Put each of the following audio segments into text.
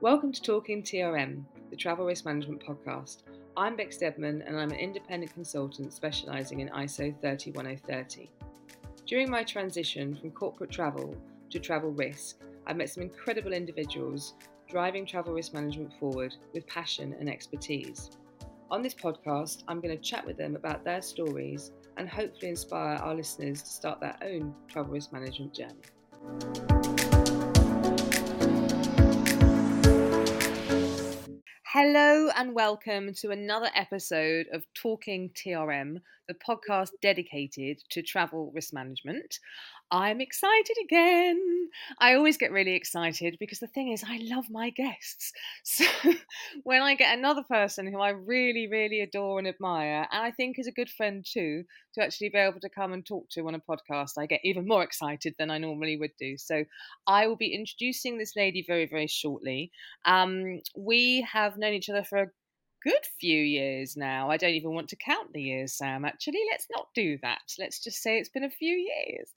Welcome to Talking TRM, the Travel Risk Management Podcast. I'm Bex Deadman and I'm an independent consultant specialising in ISO 31030. During my transition from corporate travel to travel risk, I've met some incredible individuals driving travel risk management forward with passion and expertise. On this podcast, I'm going to chat with them about their stories and hopefully inspire our listeners to start their own travel risk management journey. Hello and welcome to another episode of Talking TRM, the podcast dedicated to travel risk management. I'm excited again. I always get really excited because the thing is, I love my guests. So when I get another person who I really, really adore and admire, and I think is a good friend too, to actually be able to come and talk to on a podcast, I get even more excited than I normally would do. So I will be introducing this lady very, very shortly. Um, we have known each other for a good few years now. I don't even want to count the years, Sam. Actually, let's not do that. Let's just say it's been a few years.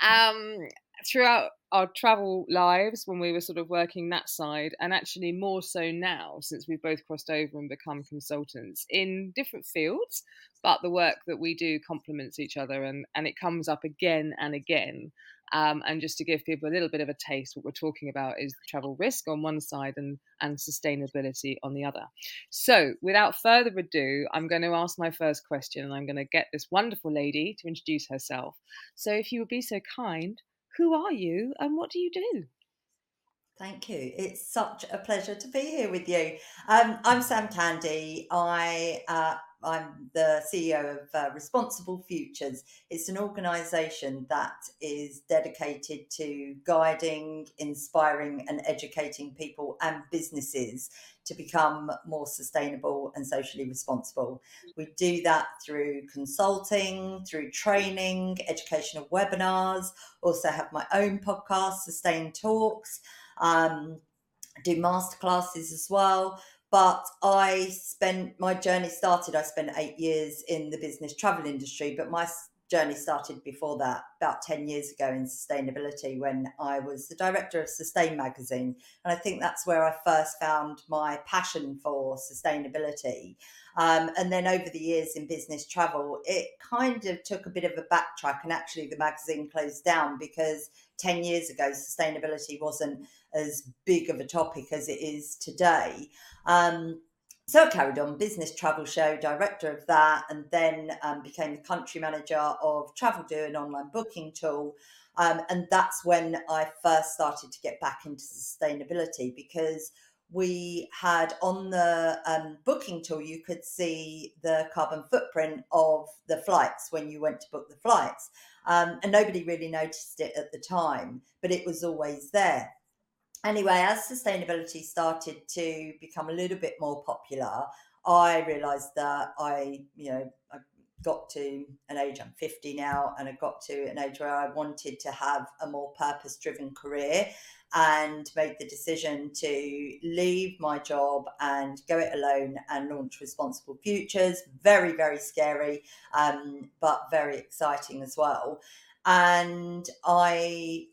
Um, throughout our travel lives when we were sort of working that side, and actually more so now since we've both crossed over and become consultants in different fields, but the work that we do complements each other and, and it comes up again and again. Um, and just to give people a little bit of a taste, what we're talking about is travel risk on one side and, and sustainability on the other. So, without further ado, I'm going to ask my first question and I'm going to get this wonderful lady to introduce herself. So, if you would be so kind, who are you and what do you do? Thank you. It's such a pleasure to be here with you. Um, I'm Sam Cande. I uh, I'm the CEO of uh, Responsible Futures. It's an organisation that is dedicated to guiding, inspiring, and educating people and businesses to become more sustainable and socially responsible. We do that through consulting, through training, educational webinars. Also have my own podcast, Sustain Talks. Um, do masterclasses as well. But I spent my journey started. I spent eight years in the business travel industry, but my journey started before that, about 10 years ago in sustainability when I was the director of Sustain magazine. And I think that's where I first found my passion for sustainability. Um, and then over the years in business travel, it kind of took a bit of a backtrack. And actually, the magazine closed down because 10 years ago, sustainability wasn't as big of a topic as it is today. Um, so I carried on business travel show director of that, and then um, became the country manager of Travel-Doo, an online booking tool. Um, and that's when I first started to get back into sustainability because we had on the um, booking tool, you could see the carbon footprint of the flights when you went to book the flights. Um, and nobody really noticed it at the time, but it was always there anyway, as sustainability started to become a little bit more popular, I realized that I, you know, I got to an age, I'm 50 now, and I got to an age where I wanted to have a more purpose driven career and made the decision to leave my job and go it alone and launch Responsible Futures. Very, very scary, um, but very exciting as well. And I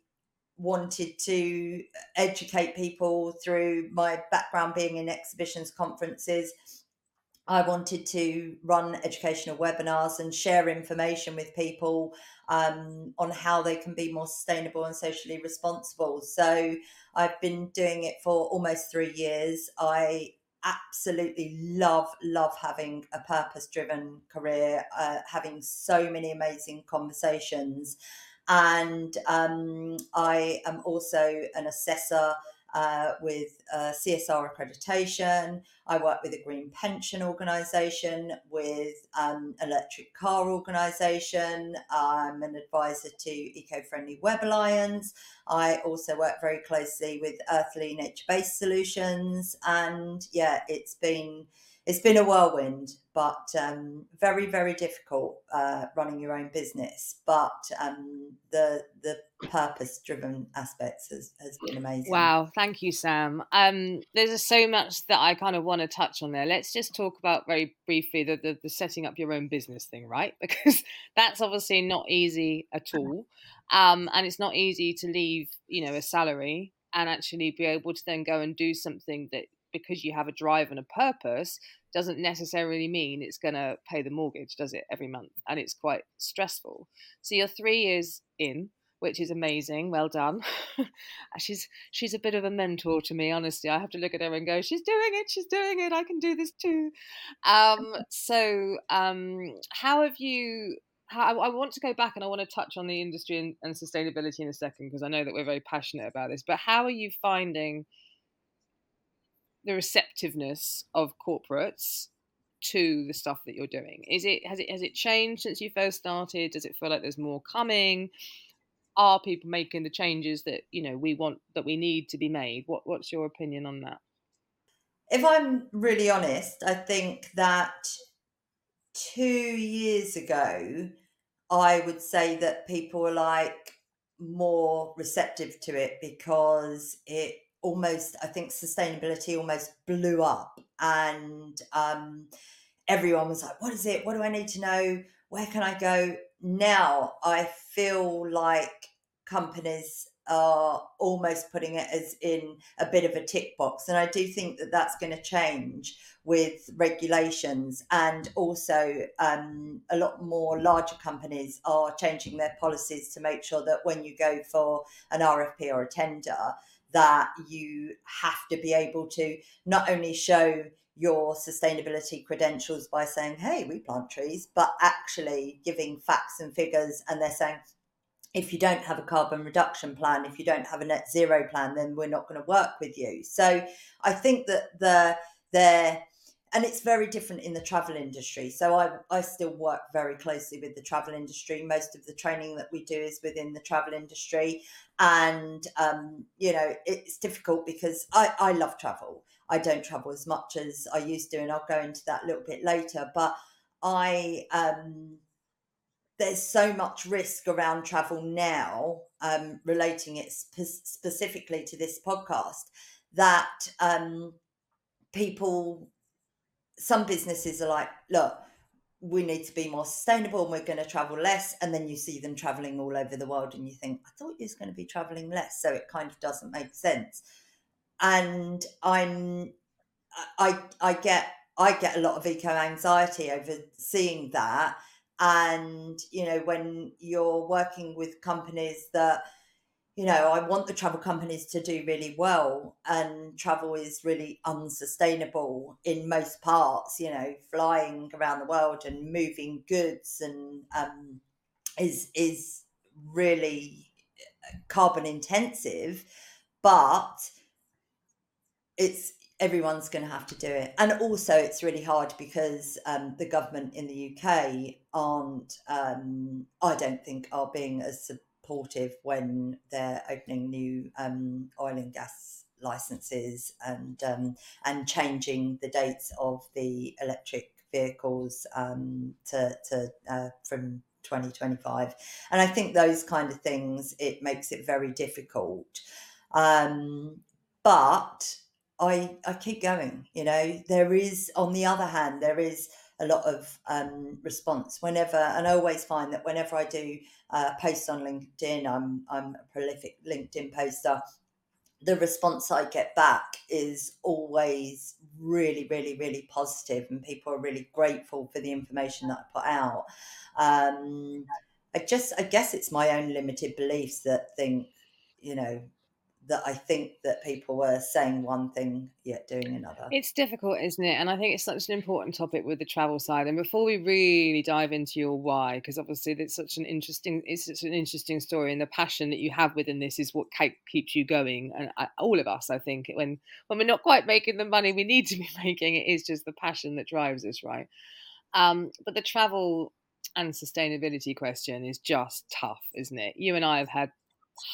wanted to educate people through my background being in exhibitions, conferences. I wanted to run educational webinars and share information with people um, on how they can be more sustainable and socially responsible. So I've been doing it for almost three years. I absolutely love love having a purpose driven career uh, having so many amazing conversations and um, I am also an assessor uh, with CSR accreditation. I work with a green pension organisation, with um, electric car organisation. I'm an advisor to Eco Friendly Web Alliance. I also work very closely with Earthly Nature Based Solutions, and yeah, it's been it's been a whirlwind, but um, very, very difficult uh, running your own business. But um, the the purpose driven aspects has, has been amazing. Wow, thank you, Sam. Um, there's so much that I kind of want to touch on there. Let's just talk about very briefly the, the, the setting up your own business thing, right? Because that's obviously not easy at all, um, and it's not easy to leave, you know, a salary and actually be able to then go and do something that because you have a drive and a purpose doesn't necessarily mean it's going to pay the mortgage, does it, every month? And it's quite stressful. So you're three years in, which is amazing. Well done. she's she's a bit of a mentor to me, honestly. I have to look at her and go, she's doing it, she's doing it. I can do this too. Um, so um, how have you? How, I want to go back and I want to touch on the industry and, and sustainability in a second because I know that we're very passionate about this. But how are you finding? The receptiveness of corporates to the stuff that you're doing? Is it has it has it changed since you first started? Does it feel like there's more coming? Are people making the changes that you know we want that we need to be made? What what's your opinion on that? If I'm really honest, I think that two years ago, I would say that people were like more receptive to it because it almost i think sustainability almost blew up. And um, everyone was like what is it? What do i need to know? Where can i go? Now i feel like companies are almost putting it as in a bit of a tick box. And i do think that that's going to change with regulations. And also um, a lot more larger companies are changing their policies to make sure that when you go for an rfp or a tender that you have to be able to not only show your sustainability credentials by saying, hey, we plant trees, but actually giving facts and figures. And they're saying, if you don't have a carbon reduction plan, if you don't have a net zero plan, then we're not going to work with you. So I think that the the and it's very different in the travel industry. So I, I still work very closely with the travel industry. Most of the training that we do is within the travel industry. And, um, you know, it's difficult because I, I love travel. I don't travel as much as I used to, and I'll go into that a little bit later. But I, um, there's so much risk around travel now, um, relating it spe- specifically to this podcast, that um, people some businesses are like, look, we need to be more sustainable and we're going to travel less. And then you see them traveling all over the world and you think, I thought you was going to be traveling less. So it kind of doesn't make sense. And I'm, I, I get, I get a lot of eco anxiety over seeing that. And, you know, when you're working with companies that, you know, I want the travel companies to do really well, and travel is really unsustainable in most parts. You know, flying around the world and moving goods and um, is is really uh, carbon intensive, but it's everyone's going to have to do it, and also it's really hard because um, the government in the UK aren't. Um, I don't think are being as supportive when they're opening new um, oil and gas licenses and um, and changing the dates of the electric vehicles um, to, to uh, from 2025 and i think those kind of things it makes it very difficult. Um, but i i keep going you know? There is on the other hand there is a lot of um, response whenever, and I always find that whenever I do uh, post on LinkedIn, I'm I'm a prolific LinkedIn poster. The response I get back is always really, really, really positive, and people are really grateful for the information that I put out. Um, I just, I guess it's my own limited beliefs that think, you know, that I think that people were saying one thing yet doing another. It's difficult, isn't it? And I think it's such an important topic with the travel side. And before we really dive into your why, because obviously it's such an interesting, it's such an interesting story, and the passion that you have within this is what keeps you going. And I, all of us, I think, when when we're not quite making the money we need to be making, it is just the passion that drives us, right? Um, but the travel and sustainability question is just tough, isn't it? You and I have had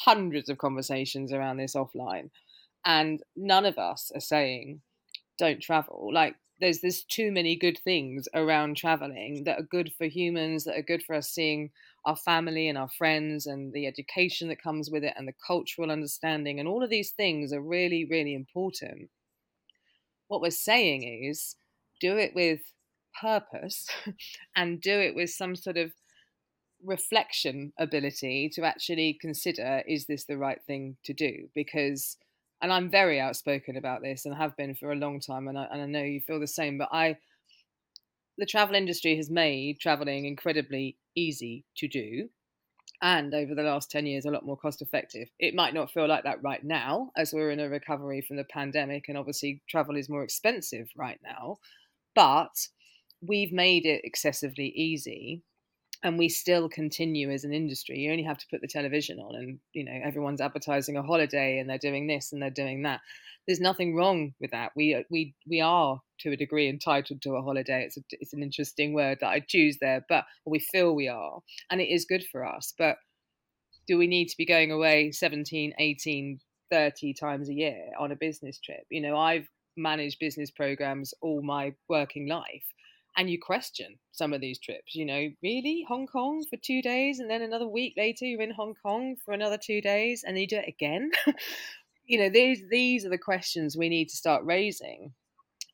hundreds of conversations around this offline, and none of us are saying don't travel. Like there's there's too many good things around traveling that are good for humans, that are good for us seeing our family and our friends and the education that comes with it and the cultural understanding and all of these things are really really important. What we're saying is do it with purpose and do it with some sort of reflection ability to actually consider is this the right thing to do because and I'm very outspoken about this and have been for a long time, and I, and I know you feel the same. But I, the travel industry has made traveling incredibly easy to do, and over the last 10 years, a lot more cost effective. It might not feel like that right now, as we're in a recovery from the pandemic, and obviously travel is more expensive right now, but we've made it excessively easy and we still continue as an industry. You only have to put the television on and you know everyone's advertising a holiday and they're doing this and they're doing that. There's nothing wrong with that. We uh, we we are to a degree entitled to a holiday. It's a, it's an interesting word that i choose there but we feel we are and it is good for us. But do we need to be going away 17 18 30 times a year on a business trip? You know i've managed business programs all my working life and you question some of these trips you know really? Hong kong for two days and then another week later you're in hong kong for another two days and you do it again? You know these these are the questions we need to start raising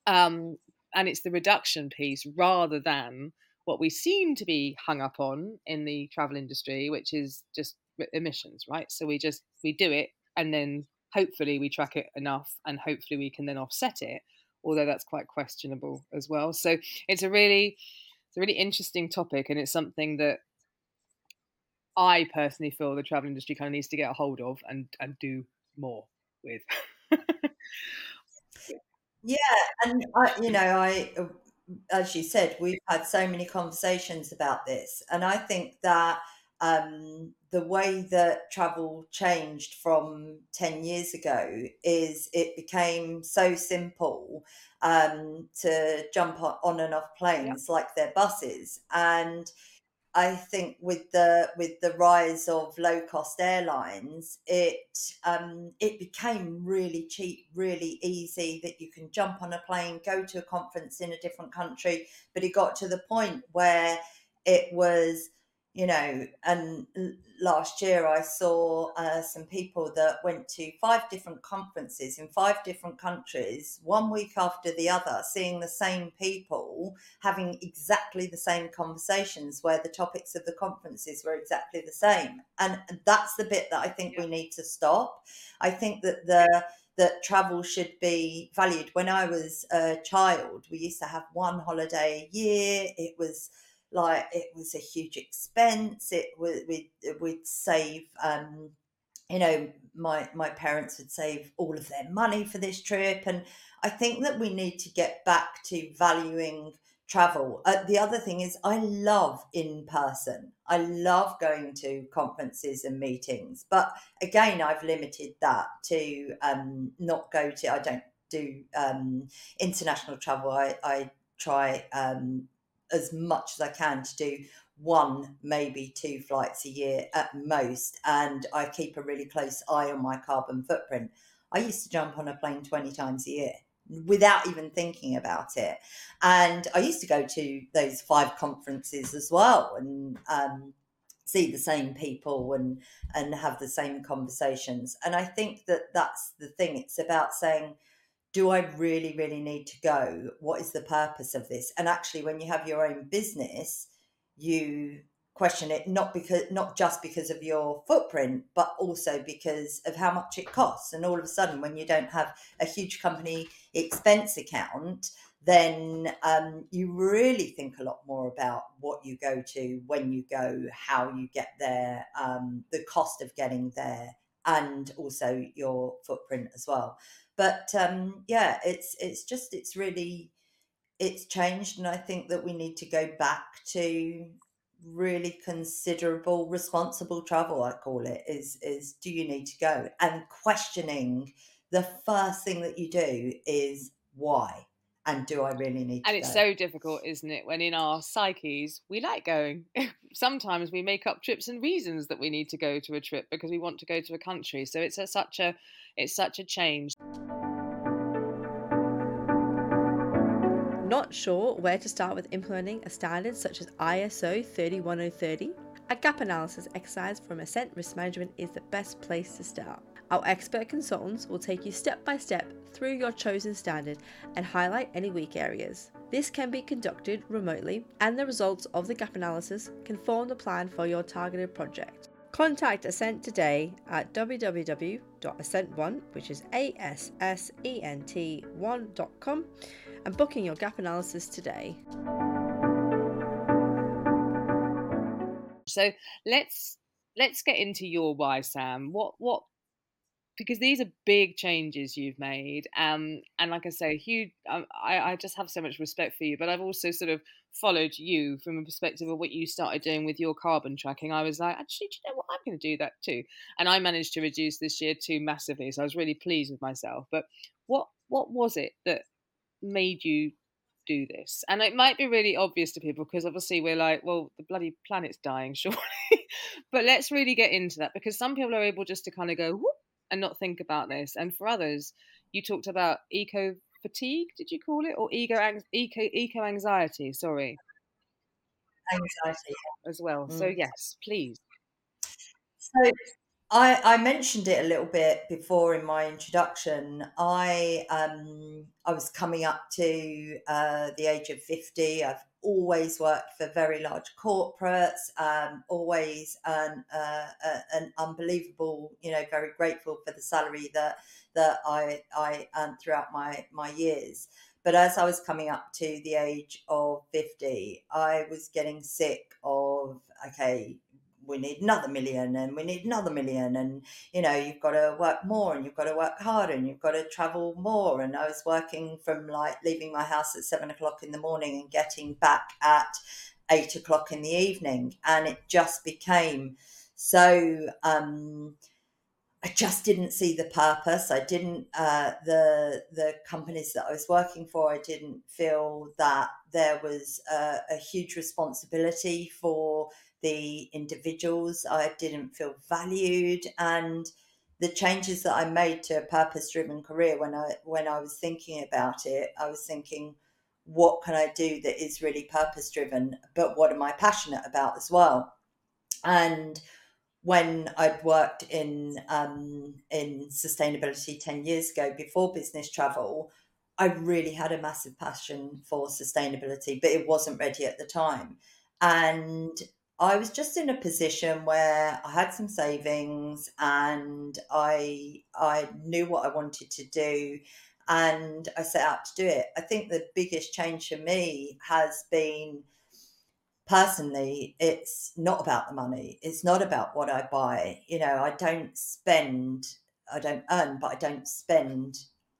um, and it's the reduction piece rather than what we seem to be hung up on in the travel industry which is just emissions right? So we just we do it and then hopefully we track it enough and hopefully we can then offset it although that's quite questionable as well. So it's a really it's a really interesting topic, and it's something that I personally feel the travel industry kind of needs to get a hold of and and do more with. yeah, and I, you know, I as you said, we've had so many conversations about this, and I think that um, the way that travel changed from 10 years ago is it became so simple um, to jump on and off planes like their buses and I think with the with the rise of low cost airlines, it um, it became really cheap, really easy that you can jump on a plane, go to a conference in a different country. But it got to the point where it was you know, and last year I saw uh, some people that went to five different conferences in five different countries, one week after the other, seeing the same people, having exactly the same conversations where the topics of the conferences were exactly the same. And that's the bit that I think yeah. we need to stop. I think that the that travel should be valued. When I was a child, we used to have one holiday a year. It was like it was a huge expense. It would we'd, we'd save. Um, you know, my my parents would save all of their money for this trip, and I think that we need to get back to valuing travel. Uh, the other thing is, I love in person. I love going to conferences and meetings, but again, I've limited that to um, not go to. I don't do um, international travel. I, I try um, as much as I can to do one, maybe two flights a year at most. And I keep a really close eye on my carbon footprint. I used to jump on a plane 20 times a year without even thinking about it. And I used to go to those five conferences as well and um, see the same people and and have the same conversations. And I think that that's the thing. It's about saying, do I really, really need to go? What is the purpose of this? And actually, when you have your own business, you question it not because not just because of your footprint but also because of how much it costs and all of a sudden when you don't have a huge company expense account then um, you really think a lot more about what you go to when you go how you get there um, the cost of getting there and also your footprint as well but um, yeah, it's it's just it's really it's changed, and I think that we need to go back to really considerable responsible travel i call it is is do you need to go? And questioning the first thing that you do is why and do I really need to. and it's go? so difficult, isn't it? When in our psyches we like going. Sometimes we make up trips and reasons that we need to go to a trip because we want to go to a country. So it's a, such a it's such a change. Not sure where to start with implementing a standard such as ISO 31030? A gap analysis exercise from Assent Risk Management is the best place to start. Our expert consultants will take you step by step through your chosen standard and highlight any weak areas. This can be conducted remotely, and the results of the gap analysis can form the plan for your targeted project. Contact Assent today at www.assent1, which is A S S E N T 1.com, and booking your gap analysis today. So let's let's get into your why, Sam. What what because these are big changes you've made um and like i say huge um, I, I just have so much respect for you but i've also sort of followed you from a perspective of what you started doing with your carbon tracking. I was like actually you know what? I'm going to do that too. And i managed to reduce this year too massively so i was really pleased with myself. But what what was it that made you do this? And it might be really obvious to people because obviously we're like well the bloody planet's dying surely. But let's really get into that because some people are able just to kind of go whoop and not think about this. And for others, you talked about eco fatigue, did you call it, or ego eco eco anxiety? Sorry, anxiety as well. Mm. So yes, please. So I, I mentioned it a little bit before in my introduction. I um, I was coming up to uh, the age of fifty. I've always worked for very large corporates, um, always an, uh, an unbelievable, you know, very grateful for the salary that that I I earned throughout my my years. But as I was coming up to the age of 50, I was getting sick of, okay, we need another million and we need another million and you know you've got to work more and you've got to work harder and you've got to travel more and i was working from like leaving my house at seven o'clock in the morning and getting back at eight o'clock in the evening and it just became so um I just didn't see the purpose. I didn't uh, the the companies that I was working for. I didn't feel that there was a, a huge responsibility for the individuals. I didn't feel valued, and the changes that I made to a purpose driven career when I when I was thinking about it, I was thinking, what can I do that is really purpose driven, but what am I passionate about as well? And when I'd worked in um, in sustainability ten years ago before business travel, I really had a massive passion for sustainability, but it wasn't ready at the time. And I was just in a position where I had some savings and I I knew what I wanted to do and I set out to do it. I think the biggest change for me has been personally it's not about the money. It's not about what I buy. You know, I don't spend I don't earn but I don't spend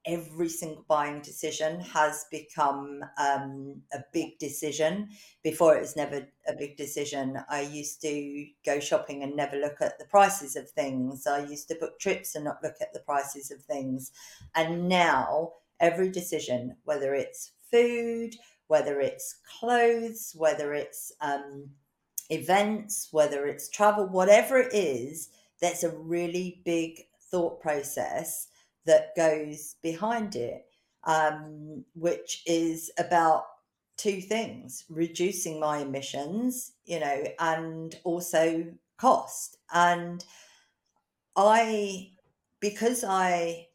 every single buying decision has become um, a big decision. Before it was never a big decision. I used to go shopping and never look at the prices of things. I used to book trips and not look at the prices of things. And now every decision, whether it's food, whether it's clothes, whether it's um, events, whether it's travel, whatever it is, that's a really big thought process that goes behind it, um, which is about two things reducing my emissions, you know, and also cost. And I, because I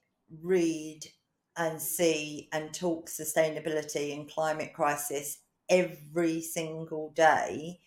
read and see and talk sustainability and climate crisis every single day,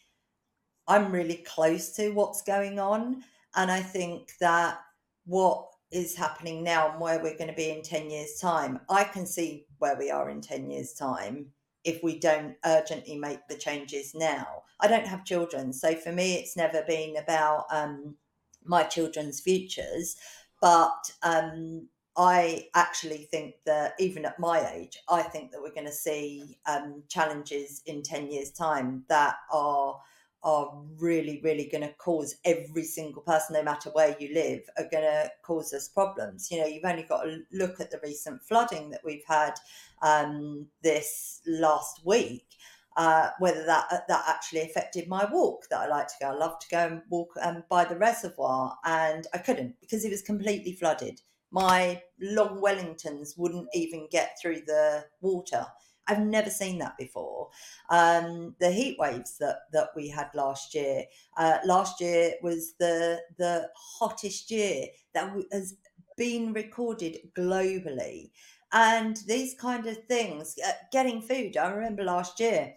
I'm really close to what's going on. And I think that what is happening now and where we're going to be in 10 years' time, I can see where we are in 10 years' time if we don't urgently make the changes now. I don't have children, so for me, it's never been about um, my children's futures, but um, I actually think that even at my age, I think that we're going to see um, challenges in 10 years' time that are are really, really going to cause every single person, no matter where you live, are going to cause us problems. You know, you've only got to look at the recent flooding that we've had um, this last week. Uh, whether that uh, that actually affected my walk that I like to go. I love to go and walk um, by the reservoir, and I couldn't because it was completely flooded. My long Wellingtons wouldn't even get through the water. I've never seen that before. Um, the heat waves that that we had last year. Uh, last year was the the hottest year that has been recorded globally, and these kind of things. Uh, getting food. I remember last year.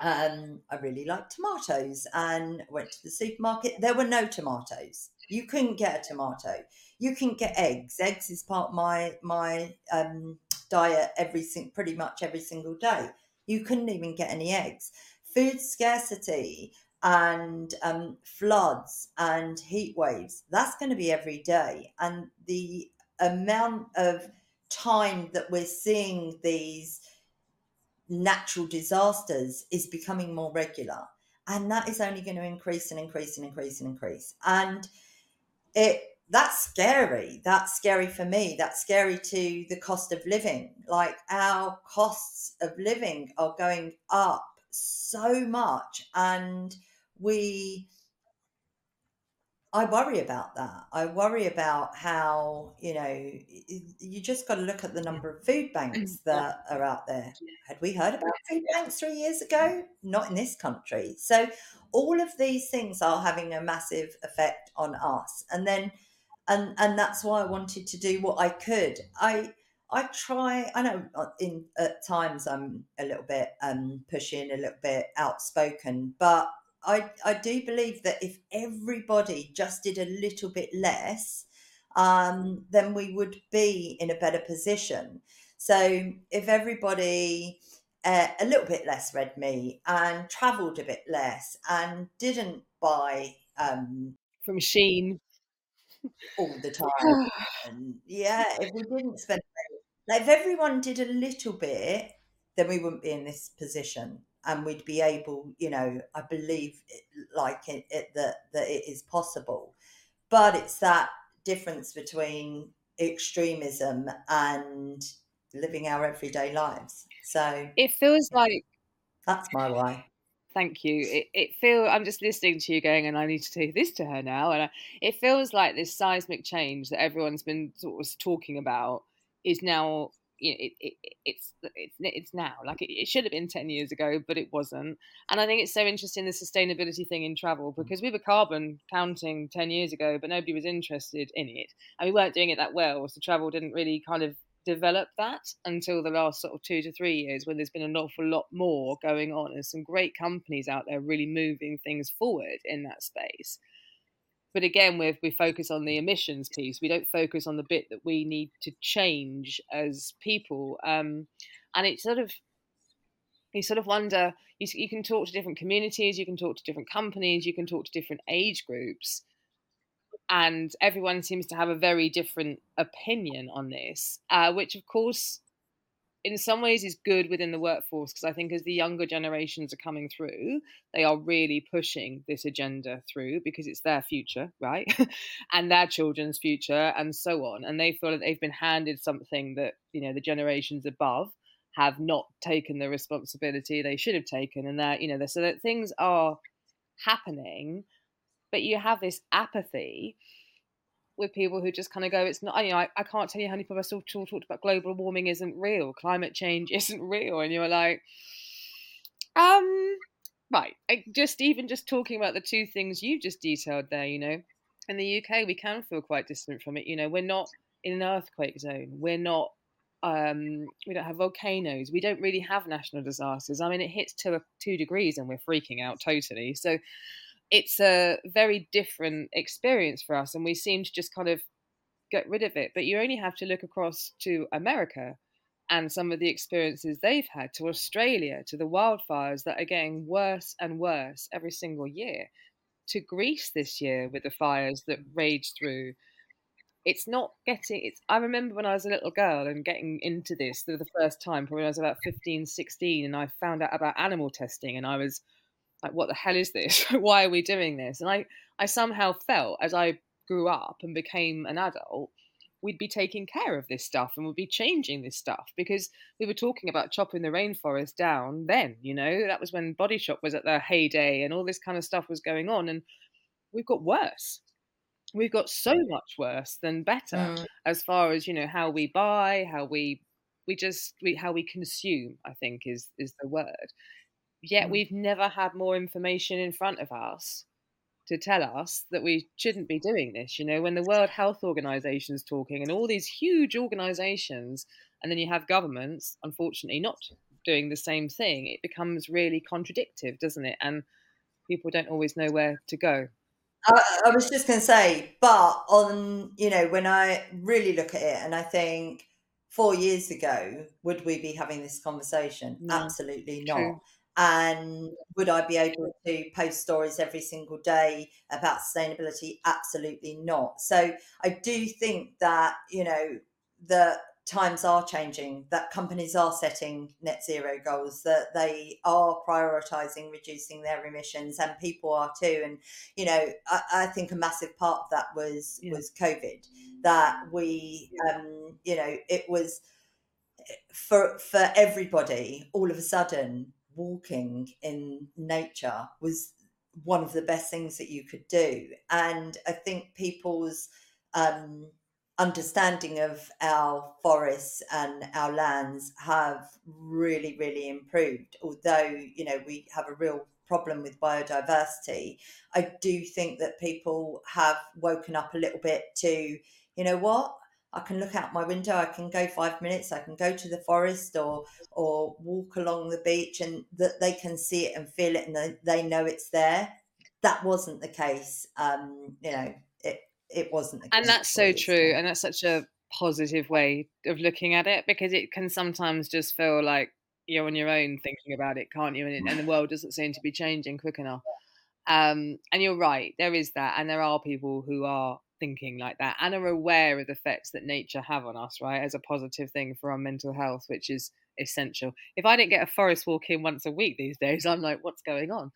um, I really like tomatoes and went to the supermarket. There were no tomatoes. You couldn't get a tomato. You can get eggs. Eggs is part of my my um, diet every pretty much every single day. You couldn't even get any eggs. Food scarcity and um, floods and heat waves. That's going to be every day, and the amount of time that we're seeing these natural disasters is becoming more regular and that is only going to increase and increase and increase and increase and it that's scary that's scary for me that's scary to the cost of living like our costs of living are going up so much and we I worry about that. I worry about how, you know, you just got to look at the number of food banks that are out there. Had we heard about food banks three years ago? Not in this country. So, all of these things are having a massive effect on us. And then, and and that's why I wanted to do what I could. I I try. I know uh, in at times I'm a little bit um pushing, a little bit outspoken, but I, I do believe that if everybody just did a little bit less, um, then we would be in a better position. So if everybody uh, a little bit less red meat and travelled a bit less and didn't buy um, from Shein all the time, and yeah, if we didn't spend like if everyone did a little bit, then we wouldn't be in this position and we'd be able, you know, I believe it, like it, it, that that it is possible, but it's that difference between extremism and living our everyday lives. So it feels like that's my why. Thank you. It, it feel I'm just listening to you going, and I need to say this to her now, and I, it feels like this seismic change that everyone's been sort of talking about is now you know, it, it, it's it's it's now like it, it, should have been 10 years ago but it wasn't and i think it's so interesting the sustainability thing in travel mm. because we were carbon counting 10 years ago but nobody was interested in it and we weren't doing it that well so travel didn't really kind of develop that until the last sort of two to three years when there's been an awful lot more going on and some great companies out there really moving things forward in that space. But again we we focus on the emissions piece. We don't focus on the bit that we need to change as people. Um, and it sort of you sort of wonder you, you can talk to different communities you can talk to different companies you can talk to different age groups and everyone seems to have a very different opinion on this uh, which of course in some ways is good within the workforce because I think as the younger generations are coming through, they are really pushing this agenda through because it's their future, right? and their children's future and so on. And they feel that they've been handed something that, you know, the generations above have not taken the responsibility they should have taken. And that, you know, so that things are happening, but you have this apathy with people who just kind of go, it's not, you know, I, I can't tell you how many people I still talk, talked about global warming isn't real, climate change isn't real. And you're like, um, right. I just even just talking about the two things you just detailed there, you know, in the UK, we can feel quite distant from it. You know, we're not in an earthquake zone. We're not um, we don't have volcanoes. We don't really have national disasters. I mean, it hits two two degrees and we're freaking out totally. So it's a very different experience for us and we seem to just kind of get rid of it. But you only have to look across to america and some of the experiences they've had to australia to the wildfires that are getting worse and worse every single year to greece this year with the fires that rage through. It's not getting it's i remember when i was a little girl and getting into this for the first time probably when i was about 15 16 and i found out about animal testing and i was like what the hell is this? Why are we doing this? And i i somehow felt as i grew up and became an adult we'd be taking care of this stuff and we'd be changing this stuff because we were talking about chopping the rainforest down then you know? That was when body shop was at their heyday and all this kind of stuff was going on and we've got worse. We've got so much worse than better mm. as far as you know how we buy how we we just we how we consume i think is is the word Yet mm. we've never had more information in front of us to tell us that we shouldn't be doing this. You know, when the World Health Organization is talking and all these huge organizations, and then you have governments, unfortunately, not doing the same thing, it becomes really contradictive, doesn't it? And people don't always know where to go. I, I was just going to say, but on, you know, when I really look at it and I think four years ago, would we be having this conversation? No, Absolutely not. true. And would I be able to post stories every single day about sustainability? Absolutely not. So I do think that, you know, the times are changing, that companies are setting net zero goals, that they are prioritizing reducing their emissions, and people are too. And you know, I, I think a massive part of that was Yeah. was COVID. That we, um, you know, it was for for everybody. All of a sudden, walking in nature was one of the best things that you could do, and I think people's um, understanding of our forests and our lands have really, really improved. Although, you know, we have a real problem with biodiversity, I do think that people have woken up a little bit to, you know what? I can look out my window, I can go five minutes, I can go to the forest or or walk along the beach and that they can see it and feel it and they, they know it's there. That wasn't the case. Um, you know, it it wasn't the And that's so true. And that's such a positive way of looking at it because it can sometimes just feel like you're on your own thinking about it, can't you? And, it, and the world doesn't seem to be changing quick enough. Um, and you're right, there is that. And there are people who are thinking like that and are aware of the effects that nature have on us, right? As a positive thing for our mental health, which is essential. If I didn't get a forest walk in once a week these days, I'm like, what's going on?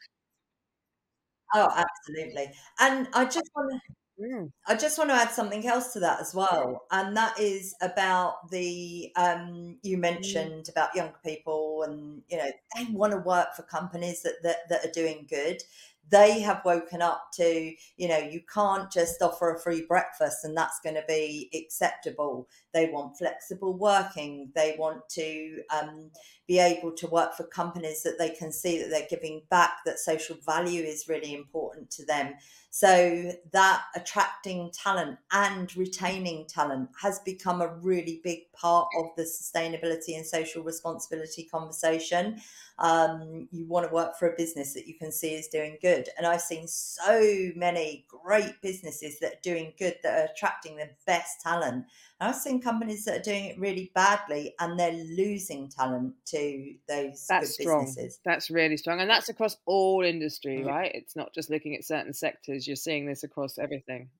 Oh, absolutely. And I just want to Mm. I just want to add something else to that as well, and that is about the um, you Mm. mentioned about younger people, and you know they want to work for companies that, that that are doing good. They have woken up to you know you can't just offer a free breakfast and that's going to be acceptable. They want flexible working. They want to um, be able to work for companies that they can see that they're giving back. That social value is really important to them. So that attracting talent and retaining talent has become a really big part of the sustainability and social responsibility conversation. Um, you want to work for a business that you can see is doing good. And I've seen so many great businesses that are doing good, that are attracting the best talent. And I've seen companies that are doing it really badly and they're losing talent to those That's good strong. businesses. That's really strong. And that's across all industry, Mm. right? It's not just looking at certain sectors. You're seeing this across everything.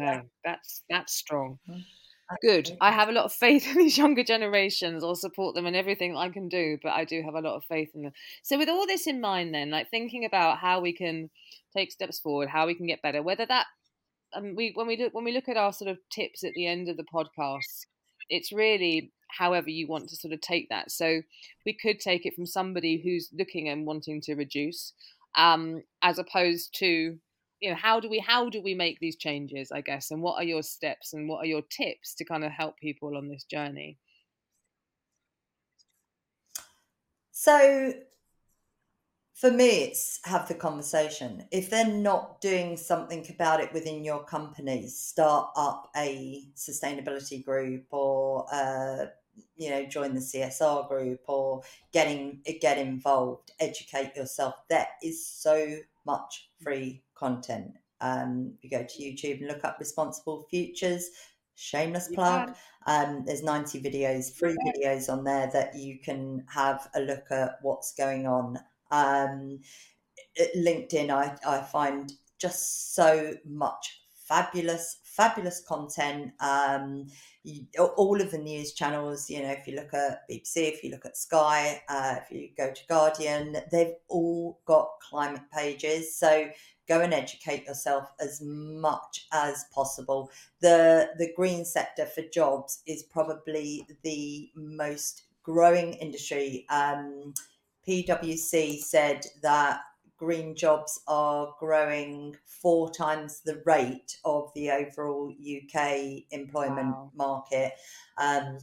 Yeah. Okay. That's that's strong. Mhm. Good. I have a lot of faith in these younger generations. I'll support them in everything I can do, but I do have a lot of faith in them. So with all this in mind then, like thinking about how we can take steps forward, how we can get better, whether that um, we when we look when we look at our sort of tips at the end of the podcast, it's really however you want to sort of take that. So we could take it from somebody who's looking and wanting to reduce, um, as opposed to you know how do we how do we make these changes i guess and what are your steps and what are your tips to kind of help people on this journey So for me, it's have the conversation. If they're not doing something about it within your company, start up a sustainability group or uh, you know join the CSR group or getting get involved, educate yourself. that is so much free content. Um, you go to YouTube and look up Responsible Futures. Shameless plug. Um, there's 90 videos, free videos on there that you can have a look at what's going on. Um, LinkedIn, I, I find just so much fabulous, fabulous content. Um, you, all of the news channels, you know, if you look at BBC, if you look at Sky, uh, if you go to Guardian, they've all got climate pages. So go and educate yourself as much as possible the the green sector for jobs is probably the most growing industry. Um, PwC said that green jobs are growing four times the rate of the overall UK employment wow market. Um,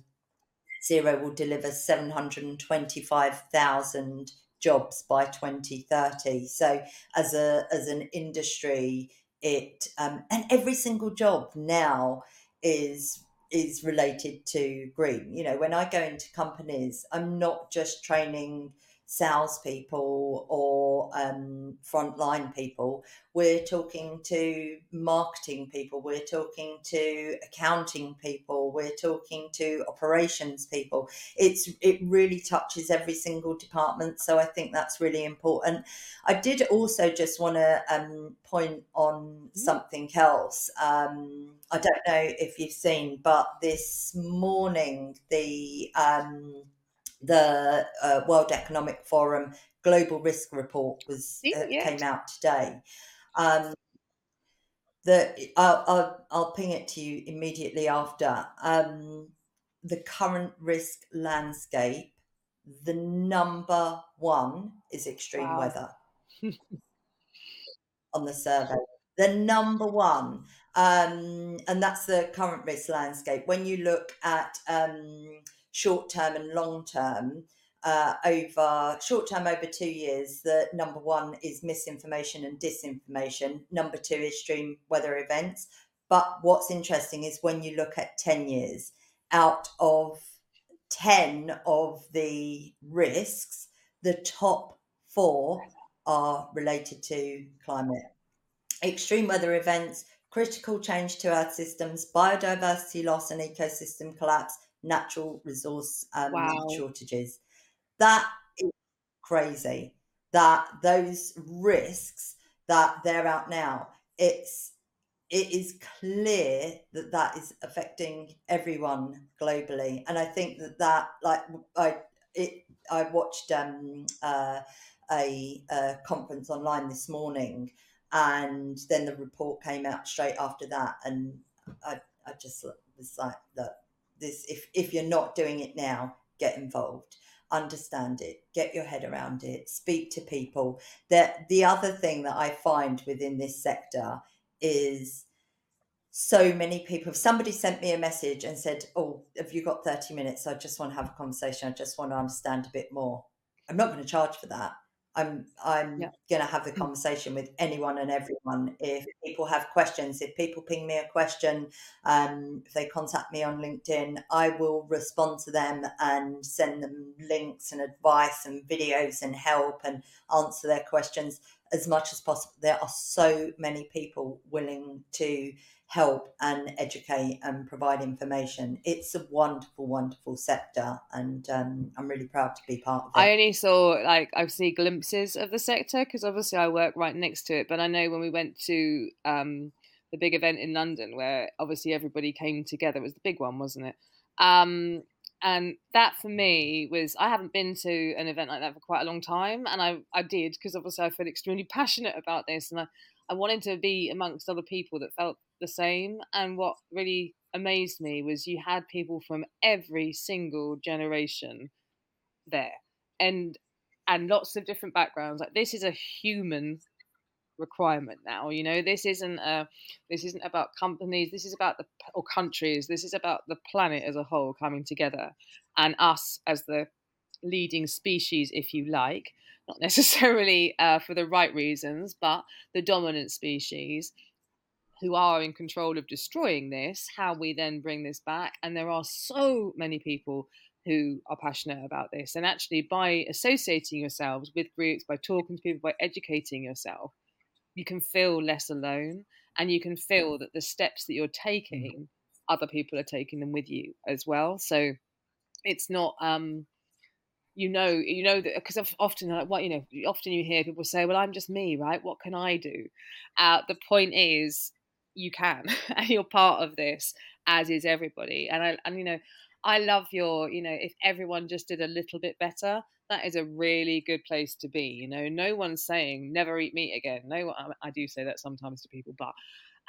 Zero will deliver 725,000 jobs by 2030. So as a as an industry, it um, and every single job now is is related to green. You know, when I go into companies, I'm not just training salespeople or um, frontline people. We're talking to marketing people. We're talking to accounting people. We're talking to operations people. It's it really touches every single department. So I think that's really important. I did also just want to um, point on mm-hmm. something else. Um, I don't know if you've seen, but this morning the um, the uh, World Economic Forum Global Risk Report was uh, came out today. Um, the I'll, I'll, I'll ping it to you immediately after. Um, the current risk landscape, the number one is extreme wow. weather on the survey. The number one, um, and that's the current risk landscape. When you look at um, short term and long term uh, over short term over two years the number one is misinformation and disinformation number two is extreme weather events but what's interesting is when you look at 10 years out of 10 of the risks the top four are related to climate extreme weather events critical change to our systems biodiversity loss and ecosystem collapse natural resource um, wow. shortages. That is crazy. That those risks that they're out now, it's it is clear that that is affecting everyone globally, and I think that that like I it I watched um, uh, a, a conference online this morning, and then the report came out straight after that, and I I just was like that this if if you're not doing it now get involved understand it get your head around it speak to people. That the other thing that i find within this sector is so many people if somebody sent me a message and said oh have you got 30 minutes? I just want to have a conversation. I just want to understand a bit more. I'm not going to charge for that I'm I'm yeah. going to have the mm. conversation with anyone and everyone. If people have questions, if people ping me a question, um, if they contact me on LinkedIn, I will respond to them and send them links and advice and videos and help and answer their questions as much as possible. There are so many people willing to help and educate and provide information. It's a wonderful, wonderful sector, and um, I'm really proud to be part of it. I only saw like I've seen glimpses of the sector because obviously I work right next to it. But I know when we went to um, the big event in London, where obviously everybody came together, it was the big one, wasn't it? Um, and that for me was I haven't been to an event like that for quite a long time, and I I did because obviously I feel extremely passionate about this, and I I wanted to be amongst other people that felt the same. And what really amazed me was you had people from every single generation there, and and lots of different backgrounds. Like this is a human requirement now you know this isn't a this isn't about companies this is about the or countries this is about the planet as a whole coming together and us as the leading species if you like not necessarily uh, for the right reasons, but the dominant species who are in control of destroying this, how we then bring this back. And there are so many people who are passionate about this. And actually, by associating yourselves with groups, by talking to people, by educating yourself, you can feel less alone and you can feel that the steps that you're mm-hmm. taking, other people are taking them with you as well. So it's not um you know you know that because often like what you know often you hear people say well i'm just me right what can i do uh, the point is you can and you're part of this as is everybody and i and you know i love your you know if everyone just did a little bit better that is a really good place to be you know no one's saying never eat meat again no i, do say that sometimes to people but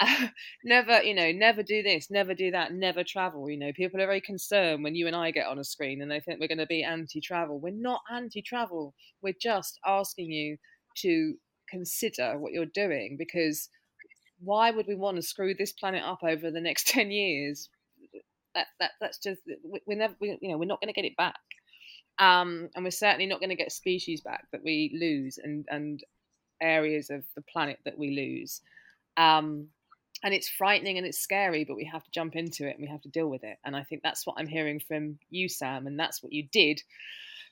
never, you know, never do this, never do that, never travel. You know, people are very concerned when you and I get on a screen and they think we're going to be anti travel. We're not anti travel. We're just asking you to consider what you're doing because why would we want to screw this planet up over the next 10 years? That, that that's just we're never we, you know we're not going to get it back um, and we're certainly not going to get species back that we lose and and areas of the planet that we lose um, and it's frightening and it's scary, but we have to jump into it and we have to deal with it. And I think that's what I'm hearing from you, Sam, and that's what you did.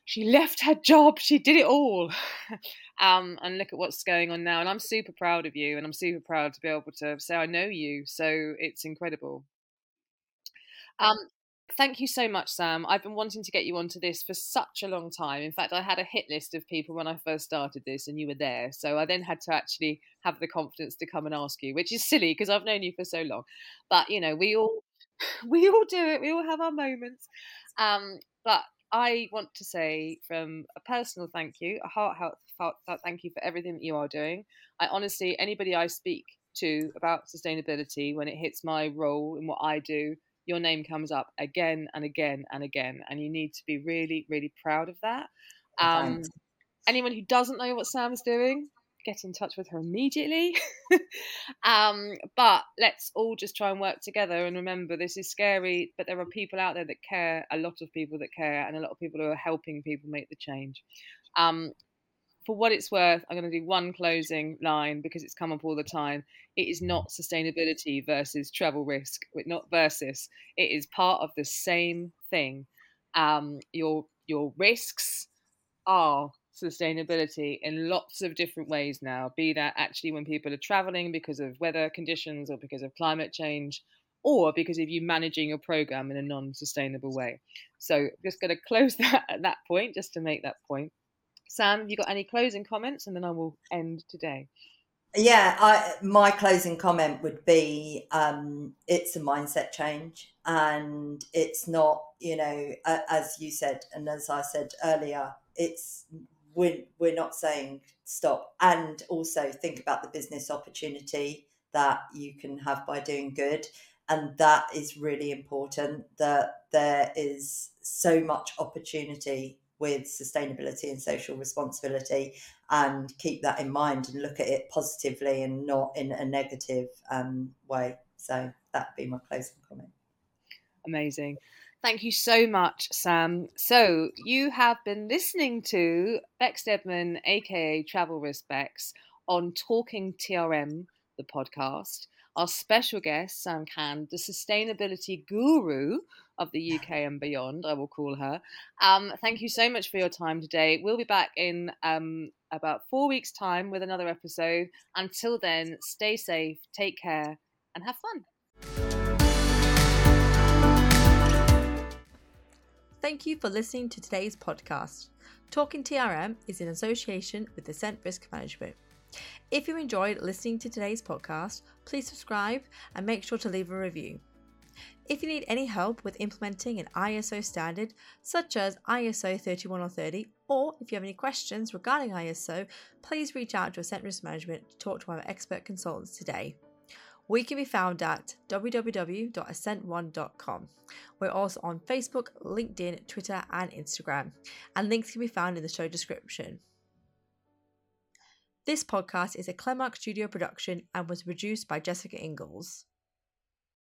She left her job, she did it all. um, and look at what's going on now. And I'm super proud of you, and I'm super proud to be able to say I know you. So it's incredible. Um, Thank you so much, Sam. I've been wanting to get you onto this for such a long time. In fact, I had a hit list of people when I first started this, and you were there. So I then had to actually have the confidence to come and ask you, which is silly because I've known you for so long. But you know, we all we all do it. We all have our moments. Um, but I want to say, from a personal thank you, a heart, heart thank you for everything that you are doing. I honestly, anybody I speak to about sustainability when it hits my role in what I do your name comes up again and again and again, and you need to be really, really proud of that. Um, anyone who doesn't know what Sam's doing, get in touch with her immediately. um, but let's all just try and work together and remember this is scary, but there are people out there that care, a lot of people that care, and a lot of people who are helping people make the change. Um, for what it's worth, I'm going to do one closing line because it's come up all the time. It is not sustainability versus travel risk, not versus. It is part of the same thing. Um, your your risks are sustainability in lots of different ways now. Be that actually when people are traveling because of weather conditions or because of climate change, or because of you managing your program in a non-sustainable way. So just going to close that at that point, just to make that point. Sam, have you got any closing comments? And then I will end today. Yeah, I, my closing comment would be um, it's a mindset change, and it's not, you know, as you said, and as I said earlier, it's we're, we're not saying stop, and also think about the business opportunity that you can have by doing good, and that is really important. That there is so much opportunity with sustainability and social responsibility and keep that in mind and look at it positively and not in a negative um, way. So that'd be my closing comment. Amazing. Thank you so much, Sam. So you have been listening to Bex Deadman, aka Travel Risk Bex, on Talk'n TRM, the podcast. Our special guest, Sam Cande, the sustainability guru of the UK and beyond, I will call her. Um, thank you so much for your time today. We'll be back in um, about four weeks' time with another episode. Until then, stay safe, take care, and have fun. Thank you for listening to today's podcast. Talk'n TRM is in association with Assent Risk Management. If you enjoyed listening to today's podcast, please subscribe and make sure to leave a review. If you need any help with implementing an ISO standard such as ISO 31030, or if you have any questions regarding ISO, please reach out to Assent Risk Management to talk to our expert consultants today. We can be found at www.assent1.com. We're also on Facebook, LinkedIn, Twitter, and Instagram, and links can be found in the show description. This podcast is a Clemark Studio production and was produced by Jessica Ingalls.